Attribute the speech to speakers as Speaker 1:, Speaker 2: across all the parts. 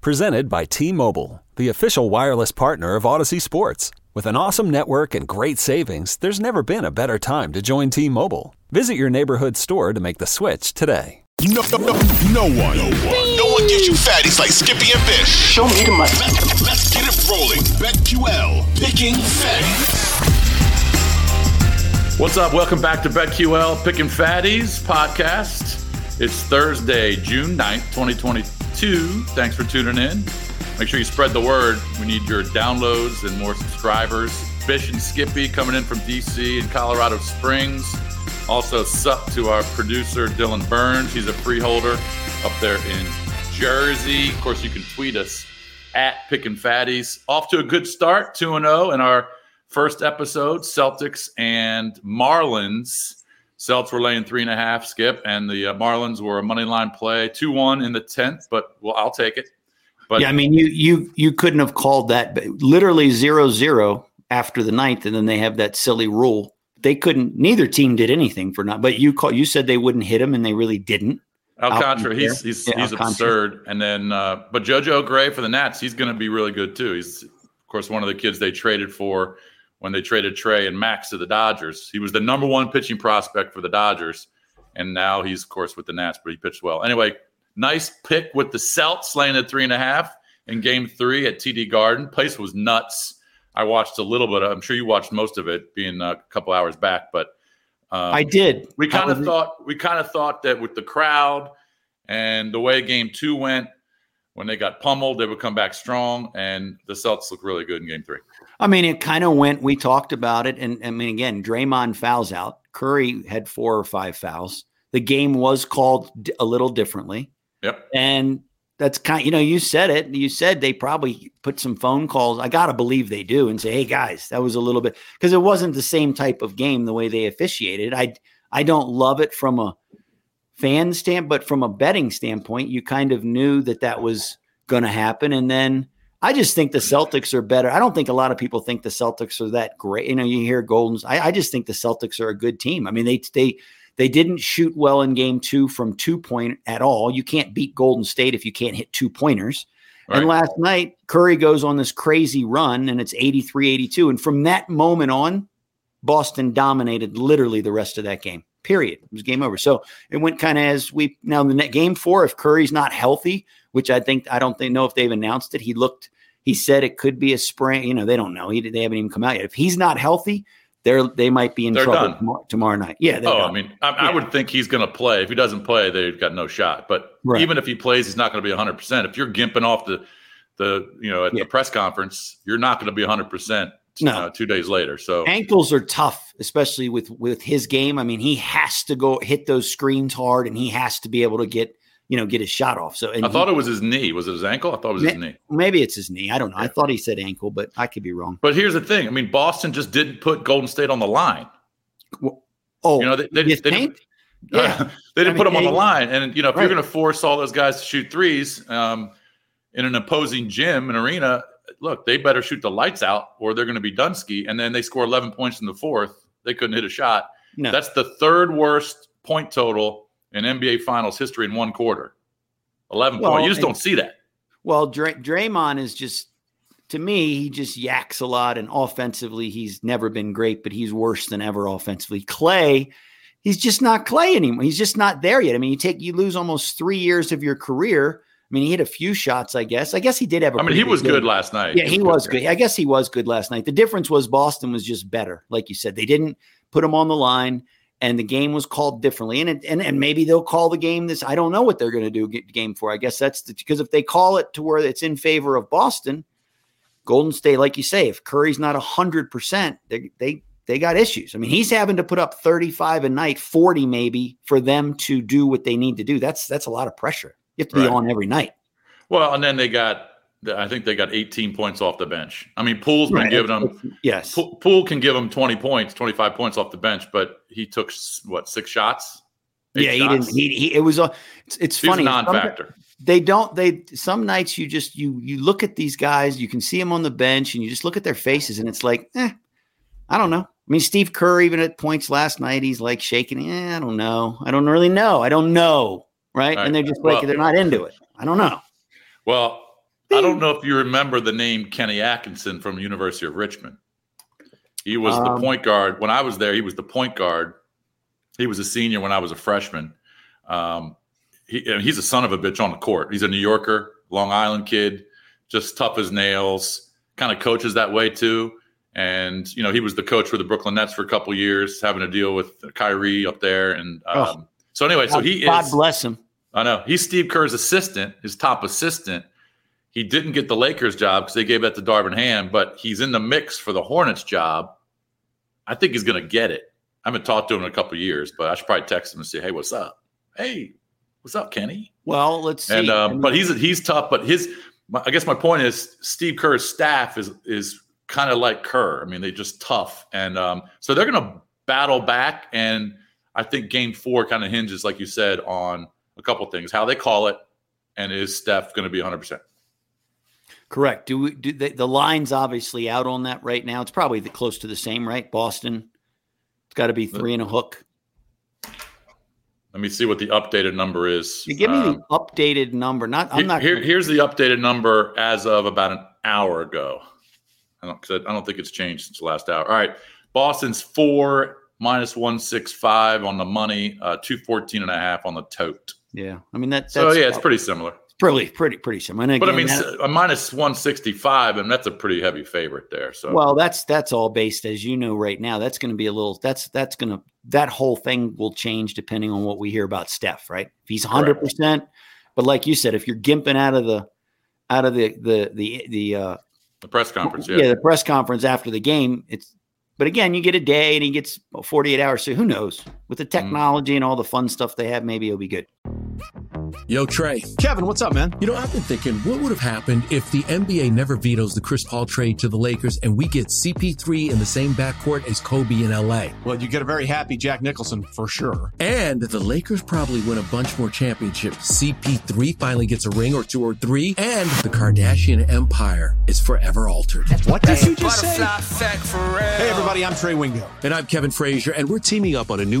Speaker 1: Presented by T Mobile, the official wireless partner of Audacy Sports. With an awesome network and great savings, there's never been a better time to join T Mobile. Visit your neighborhood store to make the switch today.
Speaker 2: No, no, no, no one, no one, no one gives you fatties like Skippy and Bish.
Speaker 3: Show me the money.
Speaker 2: Let's, let's get it rolling. BetQL, picking fatties.
Speaker 4: What's up? Welcome back to BetQL Picking Fatties podcast. It's Thursday, June 9th, 2022. Thanks for tuning in. Make sure you spread the word. We need your downloads and more subscribers. Bish and Skippy coming in from DC and Colorado Springs. Also, sup to our producer, Dylan Burns. He's a freeholder up there in Jersey. Of course, you can tweet us at Pickin' Fatties. Off to a good start, 2 0 in our first episode Celtics and Marlins. Celtics were laying three and a half, skip, and the uh, Marlins were a money line play, 2 1 in the 10th, but well, I'll take it. But
Speaker 3: yeah, I mean, you you you couldn't have called that literally zero zero after the ninth, and then they have that silly rule. They couldn't. Neither team did anything for not. But you call. You said they wouldn't hit him, and they really didn't.
Speaker 4: Alcantara, he's he's,
Speaker 3: Yeah,
Speaker 4: he's
Speaker 3: Alcantara.
Speaker 4: absurd. And then, uh, but JoJo Gray for the Nats, he's going to be really good too. He's of course one of the kids they traded for when they traded Trea and Max to the Dodgers. He was the number one pitching prospect for the Dodgers, and now he's of course with the Nats, but he pitched well. Anyway, nice pick with the Celts laying at three and a half in Game Three at TD Garden. Place was nuts. I watched a little bit. I'm sure you watched most of it, being a couple hours back, but. Um,
Speaker 3: I did.
Speaker 4: we kind of thought we kind of thought that with the crowd and the way game two went when they got pummeled they would come back strong and the celtics look really good in game three
Speaker 3: I mean, it kind of went. We talked about it, and I mean, again, Draymond fouls out. Curry had four or five fouls. The game was called a little differently,
Speaker 4: yep
Speaker 3: and that's kind. You know, you said it. You said they probably put some phone calls. I gotta believe they do, and say, "Hey guys, that was a little bit," because it wasn't the same type of game the way they officiated. I I don't love it from a fan stand, but from a betting standpoint, you kind of knew that that was going to happen, and then. I just think the Celtics are better. I don't think a lot of people think the Celtics are that great. You know, you hear Golden's. I, I just think the Celtics are a good team. I mean, they they they didn't shoot well in game two from two point at all. You can't beat Golden State if you can't hit two pointers. And last night, Curry goes on this crazy run and it's 83 82. And from that moment on, Boston dominated literally the rest of that game. Period. It was game over. So it went kind of as we now in the net game four. If Curry's not healthy, which I think I don't think know if they've announced it. He looked. He said it could be a sprain. You know, they don't know. He, they haven't even come out yet. If he's not healthy, they're they might be in
Speaker 4: They're
Speaker 3: trouble tomorrow, tomorrow night. Yeah.
Speaker 4: oh i mean I, I would think he's going to play if he doesn't play they've got no shot but
Speaker 3: Right.
Speaker 4: even if he plays he's not going to be 100% if you're gimping off the the you know at
Speaker 3: Yeah.
Speaker 4: the press conference you're not going to be 100%
Speaker 3: No.
Speaker 4: uh, two days later so
Speaker 3: ankles are tough, especially with with his game. I mean, he has to go hit those screens hard, and he has to be able to get you know get his shot off. So and
Speaker 4: i thought
Speaker 3: he-
Speaker 4: it was his knee was it his ankle i thought it was his knee
Speaker 3: maybe it's his knee. I don't know. I thought he said ankle, but I could be wrong.
Speaker 4: but here's the thing i mean boston just didn't put golden state on the line
Speaker 3: Oh,
Speaker 4: you know they, they,
Speaker 3: you
Speaker 4: they didn't,
Speaker 3: Yeah.
Speaker 4: they didn't
Speaker 3: I mean,
Speaker 4: put them on the line. And you know, if you're going to force all those guys to shoot threes um, in an opposing gym, an arena, look, they better shoot the lights out, or they're going to be Dunsky. And then they score 11 points in the fourth. They couldn't hit a shot.
Speaker 3: No.
Speaker 4: That's the third worst point total in NBA Finals history in one quarter. 11
Speaker 3: Well,
Speaker 4: points. You just
Speaker 3: and-
Speaker 4: don't see that.
Speaker 3: Well, Dray- Draymond is just to me, he just yaks a lot, and offensively, he's never been great, but he's worse than ever offensively. Clay, he's just not Clay anymore. He's just not there yet. I mean, you take you lose almost three years of your career. Mean, he hit a few shots, I guess. I guess he did have. I
Speaker 4: mean, he was good last night.
Speaker 3: Yeah, he, was, good. I guess he was good last night. The difference was Boston was just better, like you said. They didn't put him on the line, and the game was called differently. And it, and and maybe they'll call the game this. I don't know what they're going to do game for. I guess that's because if they call it to where it's in favor of Boston, Golden State, like you say, if Curry's not hundred percent, they they they got issues. I mean, he's having to put up 35 a night, 40 maybe for them to do what they need to do. That's that's a lot of pressure. You have to be right. on every night.
Speaker 4: Well, and then they got I think they got 18 points off the bench. I mean, Poole's been right. giving them
Speaker 3: yes.
Speaker 4: Poole can give them 20 points, 25 points off the bench, but he took what six shots?
Speaker 3: Yeah, shots? he didn't. He, he, it was a. It's, it's funny.
Speaker 4: non-factor.
Speaker 3: They don't. They some nights you just you you look at these guys, you can see them on the bench, and you just look at their faces, and it's like, eh, I don't know. I mean, Steve Kerr, even at points last night, he's like shaking. Yeah, I don't know. I don't really know. I don't know. Right. right. And they're just like, they're not into it. I don't know.
Speaker 4: Well, I don't know if you remember the name Kenny Atkinson from University of Richmond. He was um, the point guard. When I was there, he was the point guard. He was a senior when I was a freshman. Um, he, he's a son of a bitch on the court. He's a New Yorker, Long Island kid, just tough as nails, kind of coaches that way too. And you know, he was the coach for the Brooklyn Nets for a couple years, having to deal with Kyrie up there. And um, oh, so anyway, so he
Speaker 3: God
Speaker 4: is.
Speaker 3: God bless him.
Speaker 4: I know he's Steve Kerr's assistant, his top assistant. He didn't get the Lakers job because they gave that to Darvin Ham, but he's in the mix for the Hornets job. I think he's going to get it. I haven't talked to him in a couple years, but I should probably text him and say, "Hey, what's up? Hey, what's up, Kenny?"
Speaker 3: Well, let's see.
Speaker 4: And um, but he's he's tough. But his, I guess my point is, Steve Kerr's staff is is kind of like Kerr. I mean, they're just tough, and um, so they're going to battle back. And I think Game Four kind of hinges, like you said, on a couple things: how they call it, and is Steph going to be 100 percent?
Speaker 3: Correct. Do we do the, the lines obviously out on that right now? It's probably the, close to the same, right? Boston. It's got to be three and a hook.
Speaker 4: Let me see what the updated number is.
Speaker 3: You give me um, the updated number. Not I'm not.
Speaker 4: Here, here's the updated number as of about an hour ago. I don't, I don't think it's changed since the last hour. All right. Boston's four minus 165 on the money, uh, 214 and a half on the tote.
Speaker 3: Yeah. I mean, that, that's.
Speaker 4: So, yeah, it's pretty similar.
Speaker 3: Pretty, pretty, pretty similar. Again,
Speaker 4: but I mean, that, a minus 165, and that's a pretty heavy favorite there. So,
Speaker 3: well, that's, that's all based, as you know, right now. That's going to be a little, that's, that's going to, that whole thing will change depending on what we hear about Steph, right? If he's 100%. Correct. But like you said, if you're gimping out of the, out of the, the, the, the, uh,
Speaker 4: the press conference, yeah.
Speaker 3: yeah, the press conference after the game. It's but again, you get a day and he gets 48 hours. So who knows? With the mm. technology mm. and all the fun stuff they have, maybe it'll be good.
Speaker 5: Yo, Trey.
Speaker 6: Kevin, what's up, man?
Speaker 5: You know, I've been thinking, what would have happened if the NBA never vetoes the Chris Paul trade to the Lakers and we get CP3 in the same backcourt as Kobe in LA?
Speaker 6: Well, you get a very happy Jack Nicholson for sure.
Speaker 5: And the Lakers probably win a bunch more championships. CP3 finally gets a ring or two or three, and the Kardashian empire is forever altered.
Speaker 6: What did you just say? Hey, everybody, I'm Trey Wingo.
Speaker 5: And I'm Kevin Frazier, and we're teaming up on a new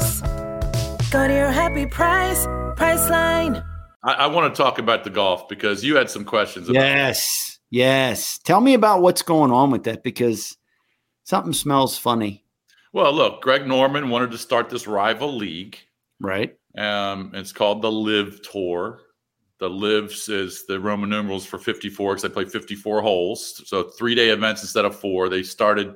Speaker 7: Go to your happy price, Priceline.
Speaker 4: I, I want to talk about the golf because you had some questions.
Speaker 3: yes, yes. Tell me about what's going on with that because something smells funny.
Speaker 4: Well, look, Greg Norman wanted to start this rival league,
Speaker 3: right?
Speaker 4: Um, it's called the LIV Tour. The LIV is the Roman numerals for 54 because they play 54 holes. So three day events instead of four. They started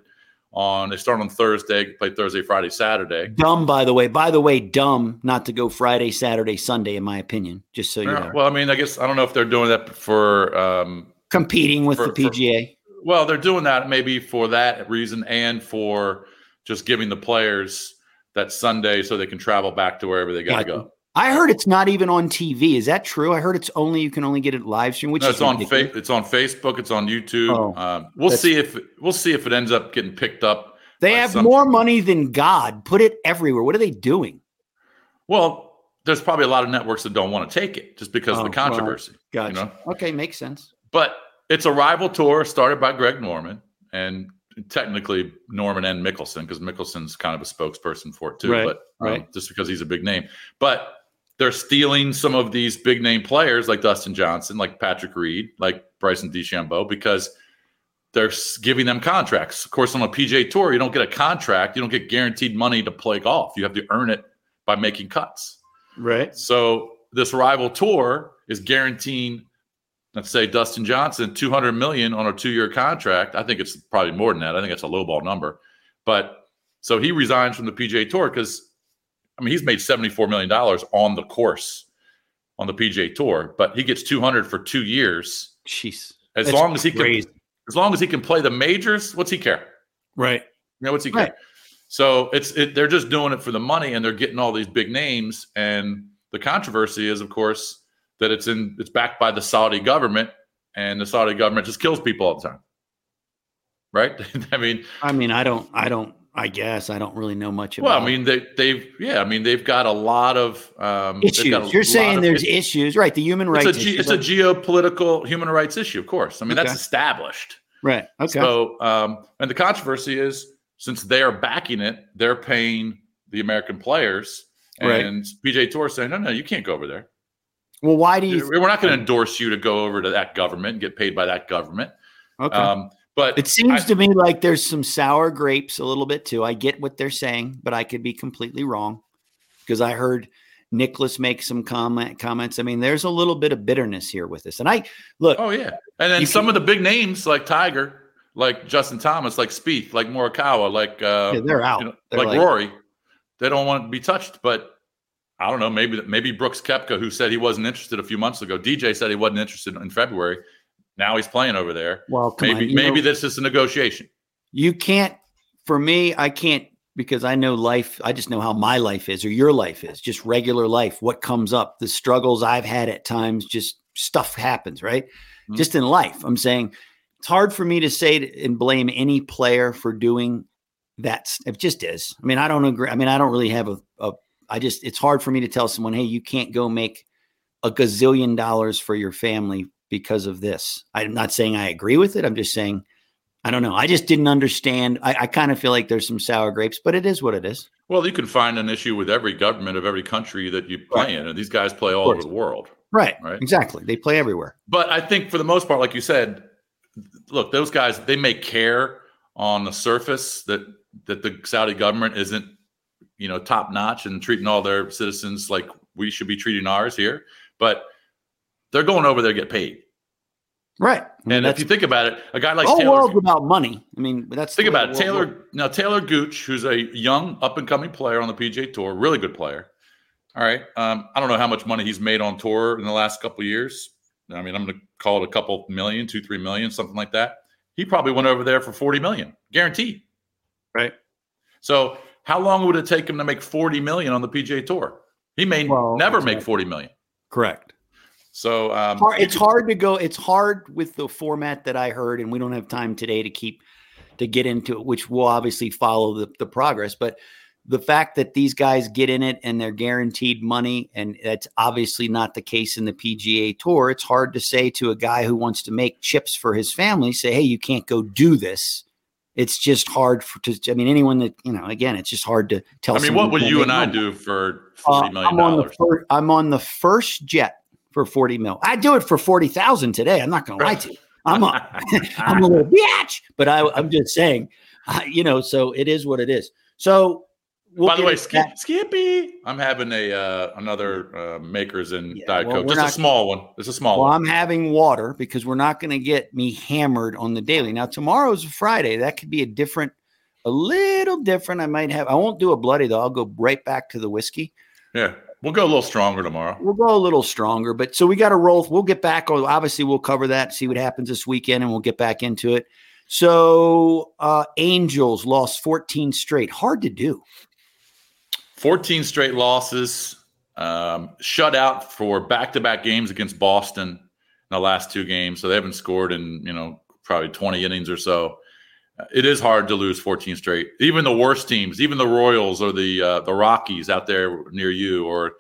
Speaker 4: on. They start on Thursday, play Thursday, Friday, Saturday.
Speaker 3: Dumb, by the way. By the way, dumb not to go Friday, Saturday, Sunday. In my opinion, just so you
Speaker 4: Yeah,
Speaker 3: know,
Speaker 4: well, I mean, I guess I don't know if they're doing that for. Um,
Speaker 3: competing with
Speaker 4: for-
Speaker 3: the PGA.
Speaker 4: well, they're doing that maybe for that reason and for just giving the players that Sunday so they can travel back to wherever they got to
Speaker 3: Gotcha.
Speaker 4: go.
Speaker 3: I heard it's not even on TV. Is that true? I heard it's only you can only get it live stream. Which
Speaker 4: No, it's on fa- it's on Facebook. It's on YouTube.
Speaker 3: Oh,
Speaker 4: um, we'll see if we'll see if it ends up getting picked up.
Speaker 3: They have
Speaker 4: some-
Speaker 3: more money than God. Put it everywhere. What are they doing?
Speaker 4: Well, there's probably a lot of networks that don't want to take it just because
Speaker 3: Oh,
Speaker 4: of the
Speaker 3: well,
Speaker 4: controversy.
Speaker 3: Gotcha.
Speaker 4: You know?
Speaker 3: Okay, makes sense.
Speaker 4: But it's a rival tour started by Greg Norman and technically Norman and Mickelson because Mickelson's kind of a spokesperson for it too.
Speaker 3: Right,
Speaker 4: but um, just because he's a big name, but they're stealing some of these big name players like Dustin Johnson, like Patrick Reed, like Bryson DeChambeau because they're giving them contracts. Of course, on a PGA Tour, you don't get a contract. You don't get guaranteed money to play golf. You have to earn it by making cuts.
Speaker 3: Right.
Speaker 4: So this rival tour is guaranteeing, let's say Dustin Johnson, 200 million on a two-year contract. I think it's probably more than that. I think it's a lowball number. But so he resigns from the PGA Tour because I mean he's made 74 million dollars on the course on the PGA Tour, but he gets 200 for two years.
Speaker 3: Jeez.
Speaker 4: As
Speaker 3: That's
Speaker 4: long as he
Speaker 3: crazy.
Speaker 4: can, as long as he can play the majors, what's he care?
Speaker 3: Right.
Speaker 4: You know, what's he care?
Speaker 3: Right.
Speaker 4: So it's it, they're just doing it for the money, and they're getting all these big names. And the controversy is, of course, that it's in it's backed by the Saudi government, and the Saudi government just kills people all the time. Right? I mean,
Speaker 3: I mean, I don't. I don't. I guess I don't really know much about.
Speaker 4: well, I mean, they they've yeah, I mean, they've got a lot of um,
Speaker 3: issues. You're saying there's
Speaker 4: it-
Speaker 3: issues, right? The human rights.
Speaker 4: It's a, ge- it's a geopolitical human rights issue, of course. I mean, that's established.
Speaker 3: right. Okay.
Speaker 4: So, um, and the controversy is since they are backing it, they're paying the American players,
Speaker 3: Right.
Speaker 4: and PGA Tour saying, "No, no, you can't go over there.
Speaker 3: well, why do you?
Speaker 4: We're not going to endorse you to go over to that government and get paid by that government."
Speaker 3: Okay.
Speaker 4: Um, but
Speaker 3: It seems
Speaker 4: I-
Speaker 3: to me like there's some sour grapes a little bit too. I get what they're saying, but I could be completely wrong because I heard Nicklaus make some comment comments. I mean, there's a little bit of bitterness here with this. And I look,
Speaker 4: oh yeah, and then some
Speaker 3: can-
Speaker 4: of the big names like Tiger, like Justin Thomas, like Spieth, like Morikawa, like uh,
Speaker 3: Yeah, they're out.
Speaker 4: you know,
Speaker 3: They're
Speaker 4: like,
Speaker 3: like-
Speaker 4: Rory, they don't want to be touched. But I don't know. Maybe maybe Brooks Koepka, who said he wasn't interested a few months ago, DJ said he wasn't interested in February. Now he's playing over there.
Speaker 3: well,
Speaker 4: maybe maybe
Speaker 3: know,
Speaker 4: this is a negotiation.
Speaker 3: you can't. For me, I can't because I know life. I just know how my life is or your life is. Just regular life. What comes up, the struggles I've had at times. Just stuff happens, right?
Speaker 4: Mhm.
Speaker 3: Just in life. I'm saying it's hard for me to say to, and blame any player for doing that. It just is. I mean, I don't agree. I mean, I don't really have a, a. I just. It's hard for me to tell someone, hey, you can't go make a gazillion dollars for your family because of this. I'm not saying I agree with it. I'm just saying I don't know. I just didn't understand. I, I kind of feel like there's some sour grapes, but it is what it is.
Speaker 4: Well, you can find an issue with every government of every country that you play in, and these guys play all over the world.
Speaker 3: Right.
Speaker 4: Right.
Speaker 3: Exactly. They play everywhere.
Speaker 4: But I think for the most part, like you said, look, those guys they may care on the surface that that the Saudi government isn't, you know, top notch and treating all their citizens like we should be treating ours here. But they're going over there to get paid.
Speaker 3: Right. I mean,
Speaker 4: And if you think about it, a guy like
Speaker 3: whole
Speaker 4: Taylor,
Speaker 3: world's about money. I mean, that's
Speaker 4: think about it.
Speaker 3: the world
Speaker 4: Taylor now Taylor Gooch, who's a young up and coming player on the PGA Tour, really good player. All right, um, I don't know how much money he's made on tour in the last couple of years. I mean, I'm going to call it a couple million, two, three million, something like that. He probably went over there for 40 million, guaranteed.
Speaker 3: Right.
Speaker 4: So, how long would it take him to make 40 million on the PGA Tour? He may
Speaker 3: Well,
Speaker 4: never make
Speaker 3: right.
Speaker 4: 40 million.
Speaker 3: Correct.
Speaker 4: So, um,
Speaker 3: it's hard to go. It's hard with the format that I heard, and we don't have time today to keep to get into it, which will obviously follow the, the progress. But the fact that these guys get in it and they're guaranteed money, and that's obviously not the case in the PGA Tour. It's hard to say to a guy who wants to make chips for his family, say, "Hey, you can't go do this." It's just hard for to. I mean, anyone that you know, again, it's just hard to tell.
Speaker 4: I mean, what would you and I
Speaker 3: money.
Speaker 4: do for
Speaker 3: Uh,
Speaker 4: 40 million
Speaker 3: I'm on the
Speaker 4: dollars?
Speaker 3: I'm on the first jet for 40 mil. I'd do it for 40,000 today. I'm not going to lie to you. I'm a, I'm a little bitch, but I, I'm just saying, uh, you know, so it is what it is. So, we'll
Speaker 4: By the way, Skip. Skippy, I'm having a uh, another uh, Makers and Diet
Speaker 3: well,
Speaker 4: Coke. Just a small one. It's a small
Speaker 3: well,
Speaker 4: one.
Speaker 3: I'm having water because we're not going to get me hammered on the daily. Now, tomorrow's a Friday. That could be a different a little different. I might have. I won't do a bloody though. I'll go right back to the whiskey.
Speaker 4: Yeah, we'll go a little stronger tomorrow.
Speaker 3: We'll go a little stronger, but so we got to roll. We'll get back. Obviously, we'll cover that, see what happens this weekend, and we'll get back into it. So, uh, Angels lost 14 straight. Hard to do.
Speaker 4: 14 straight losses. Um, shut out for back-to-back games against Boston in the last two games, so they haven't scored in you know probably 20 innings or so. It is hard to lose 14 straight. Even the worst teams, even the Royals or the uh, the Rockies out there near you, or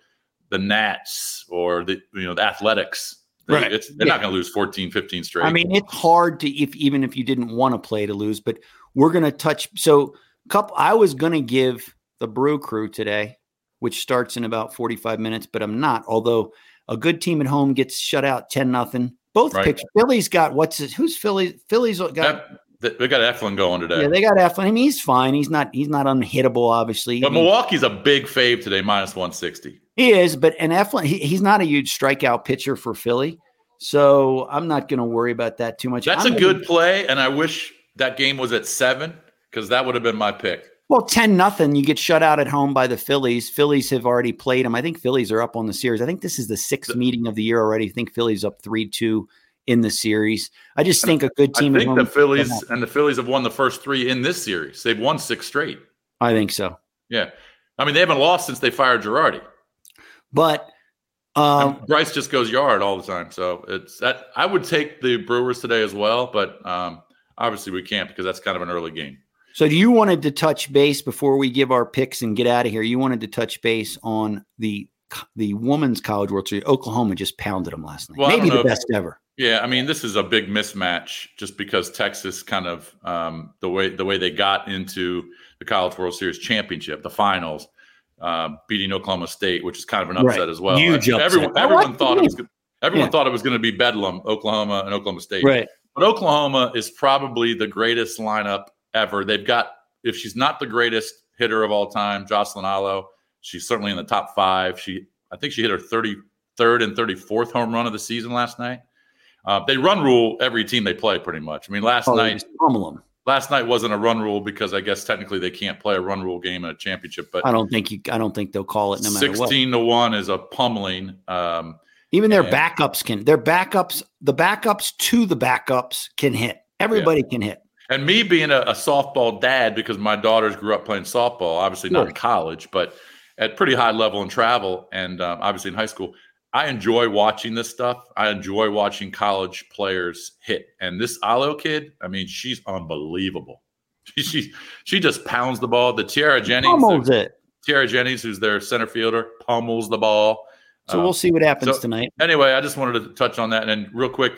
Speaker 4: the Nats or the you know the Athletics. They,
Speaker 3: Right.
Speaker 4: It's, they're
Speaker 3: Yeah.
Speaker 4: not going to lose 14, 15 straight.
Speaker 3: I mean, it's hard to if even if you didn't want to play to lose, but we're gonna touch. So, couple. I was gonna give the Brew Crew today, which starts in about forty five minutes, but I'm not. Although a good team at home gets shut out ten nothing. Both
Speaker 4: Right.
Speaker 3: picks. Philly's got what's his, who's Philly? Philly's got.
Speaker 4: That- we got Eflin going today.
Speaker 3: yeah, they got Eflin. I mean, he's fine. He's not. He's not unhittable. Obviously,
Speaker 4: but
Speaker 3: He-
Speaker 4: Milwaukee's a big fave today, minus 160.
Speaker 3: He is, but and Eflin, he, he's not a huge strikeout pitcher for Philly, so I'm not going to worry about that too much.
Speaker 4: That's
Speaker 3: I'm
Speaker 4: a good play, and I wish that game was at seven because that would have been my pick.
Speaker 3: Well, ten nothing. You get shut out at home by the Phillies. Phillies have already played them. I think Phillies are up on the series. I think this is the sixth meeting of the year already. I think Phillies up three two in the series. I just think a good team. at
Speaker 4: think the Phillies and the Phillies have won the first three in this series. They've won six straight.
Speaker 3: I think so,
Speaker 4: Yeah, I mean they haven't lost since they fired Girardi.
Speaker 3: but um,
Speaker 4: Bryce just goes yard all the time, so it's that. I would take the Brewers today as well, but um, obviously we can't because that's kind of an early game.
Speaker 3: So you wanted to touch base before we give our picks and get out of here. You wanted to touch base on the the women's college world series. Oklahoma just pounded them last night.
Speaker 4: Well,
Speaker 3: Maybe the best ever.
Speaker 4: Yeah, I mean, this is a big mismatch just because Texas kind of um, the way the way they got into the College World Series championship, the finals, um, beating Oklahoma State, which is kind of an upset
Speaker 3: Right.
Speaker 4: as well.
Speaker 3: Huge
Speaker 4: Uh, Everyone,
Speaker 3: upset.
Speaker 4: Everyone
Speaker 3: like
Speaker 4: thought it was everyone
Speaker 3: Yeah.
Speaker 4: thought it was going to be Bedlam, Oklahoma and Oklahoma State.
Speaker 3: Right.
Speaker 4: But Oklahoma is probably the greatest lineup ever. They've got if she's not the greatest hitter of all time, Jocelyn Alo, she's certainly in the top five. She I think she hit her 33rd and 34th home run of the season last night. Uh, they run rule every team they play pretty much. I mean, last
Speaker 3: Oh,
Speaker 4: night last night wasn't a run rule because I guess technically they can't play a run rule game in a championship. But
Speaker 3: I don't think you. I don't think they'll call it no matter what.
Speaker 4: sixteen to one is a pummeling. Um,
Speaker 3: Even their
Speaker 4: and-
Speaker 3: backups can. Their backups. The backups to the backups can hit. Everybody can hit.
Speaker 4: And me being a, a softball dad because my daughters grew up playing softball, obviously not in college, but at pretty high level in travel and um, obviously in high school. I enjoy watching this stuff. I enjoy watching college players hit. And this Alo kid, I mean, she's unbelievable. She she, she just pounds the ball. The Tiare Jennings,
Speaker 3: Pummels it.
Speaker 4: Tiare Jennings, who's their center fielder, pummels the ball.
Speaker 3: So
Speaker 4: Um,
Speaker 3: we'll see what happens
Speaker 4: so-
Speaker 3: tonight.
Speaker 4: Anyway, I just wanted to touch on that. And real quick,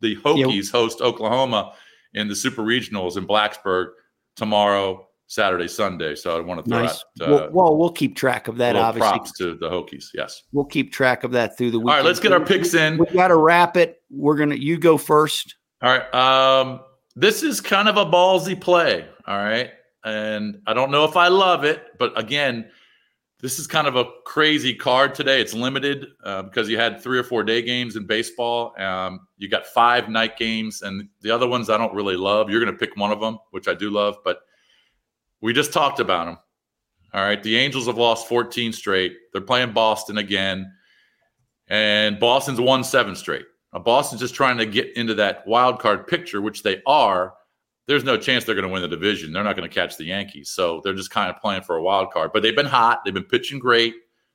Speaker 4: the Hokies host Oklahoma in the Super Regionals in Blacksburg tomorrow, Saturday, Sunday. So I want to throw
Speaker 3: Nice.
Speaker 4: out uh,
Speaker 3: well, well, we'll keep track of that. Obviously,
Speaker 4: props to the Hokies. Yes.
Speaker 3: we'll keep track of that through the week.
Speaker 4: All right, let's get our picks in.
Speaker 3: We got to wrap it. We're gonna. You go first.
Speaker 4: All right. Um, this is kind of a ballsy play. All right. And I don't know if I love it, but again, this is kind of a crazy card today. It's limited uh, because you had three or four day games in baseball. Um, you got five night games, and the other ones I don't really love. You're going to pick one of them, which I do love, but we just talked about them. All right. The Angels have lost 14 straight. They're playing Boston again, and Boston's won seven straight. Now, Boston's just trying to get into that wild card picture, which they are. There's no chance they're going to win the division. They're not going to catch the Yankees. So they're just kind of playing for a wild card. But they've been hot. They've been pitching great.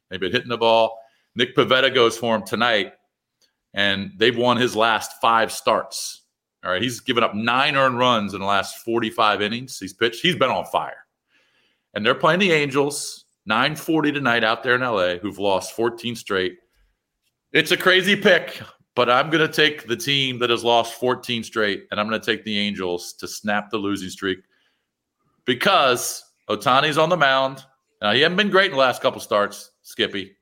Speaker 4: They've been hitting the ball. Nick Pivetta goes for him tonight, and they've won his last five starts. All right. He's given up nine earned runs in the last 45 innings. He's pitched. He's been on fire. And they're playing the Angels, 940 tonight out there in LA, who've lost 14 straight. It's a crazy pick, but I'm going to take the team that has lost 14 straight, and I'm going to take the Angels to snap the losing streak because Ohtani's on the mound. Now, he hasn't been great in the last couple starts, Skippy.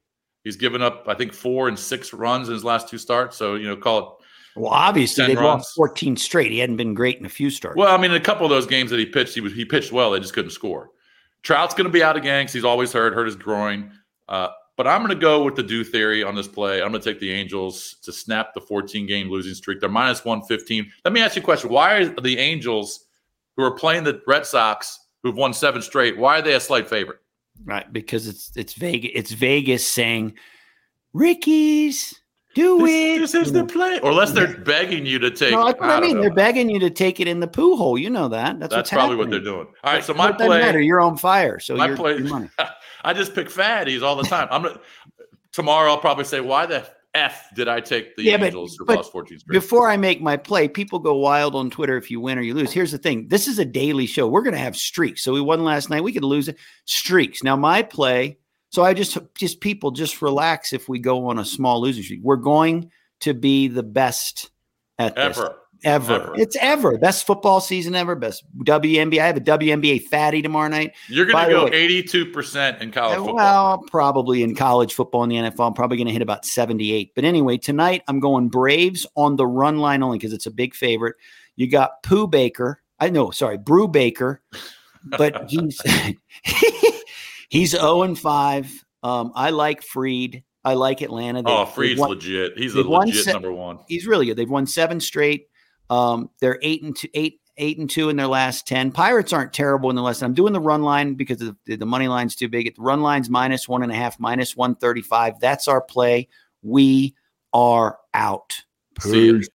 Speaker 4: He's given up, I think, four and six runs in his last two starts. So, you know, call it
Speaker 3: Well, obviously
Speaker 4: 10
Speaker 3: they've lost 14 straight. He hadn't been great in a few starts.
Speaker 4: Well, I mean, in a couple of those games that he pitched, he was he pitched well. They just couldn't score. Trout's going to be out again because he's always hurt, hurt his groin. Uh, but I'm going to go with the do theory on this play. I'm going to take the Angels to snap the 14 game losing streak. They're minus 115. Let me ask you a question: Why are the Angels, who are playing the Red Sox, who've won seven straight. Why are they a slight favorite?
Speaker 3: Right, because it's it's Vegas. It's Vegas saying, "Ricky's do it."
Speaker 4: This is the play, or unless they're begging you to take.
Speaker 3: No, that's what I,
Speaker 4: don't
Speaker 3: mean.
Speaker 4: know.
Speaker 3: They're begging you to take it in the poo hole. You know that. That's,
Speaker 4: That's
Speaker 3: what's
Speaker 4: probably what they're doing. All right, so my
Speaker 3: doesn't
Speaker 4: play.
Speaker 3: matter. You're on fire. So
Speaker 4: my
Speaker 3: you're,
Speaker 4: play.
Speaker 3: your money.
Speaker 4: I just pick fatties all the time. I'm gonna, tomorrow. I'll probably say, "Why the f did I take the
Speaker 3: Yeah,
Speaker 4: Angels who
Speaker 3: but
Speaker 4: lost 14 straight?"
Speaker 3: Before I make my play, people go wild on Twitter if you win or you lose. Here's the thing this is a daily show. We're going to have streaks. So we won last night. We could lose it. Streaks. Now, my play, so I just, just people just relax if we go on a small losing streak. We're going to be the best at this.
Speaker 4: Ever.
Speaker 3: Ever.
Speaker 4: Ever.
Speaker 3: It's ever. Best football season ever. Best WNBA. I have a WNBA fatty tomorrow night.
Speaker 4: You're going to go
Speaker 3: way-
Speaker 4: 82 percent in college
Speaker 3: uh,
Speaker 4: football.
Speaker 3: Well, probably in college football in the NFL, I'm probably going to hit about 78. But anyway, tonight I'm going Braves on the run line only because it's a big favorite. You got Pooh Baker. I know, sorry, Brubaker, but he's he's 0 and 5. Um, I like Fried. I like Atlanta. They-
Speaker 4: oh, Fried's
Speaker 3: won-
Speaker 4: legit. He's a legit
Speaker 3: se-
Speaker 4: number one.
Speaker 3: He's really good. They've won seven straight. Um, they're eight and two, eight, eight and two in their last ten. Pirates aren't terrible in the last. I'm doing the run line because the, the money line's too big. The run line's minus one and a half, minus one thirty five. That's our play. We are out. Peace.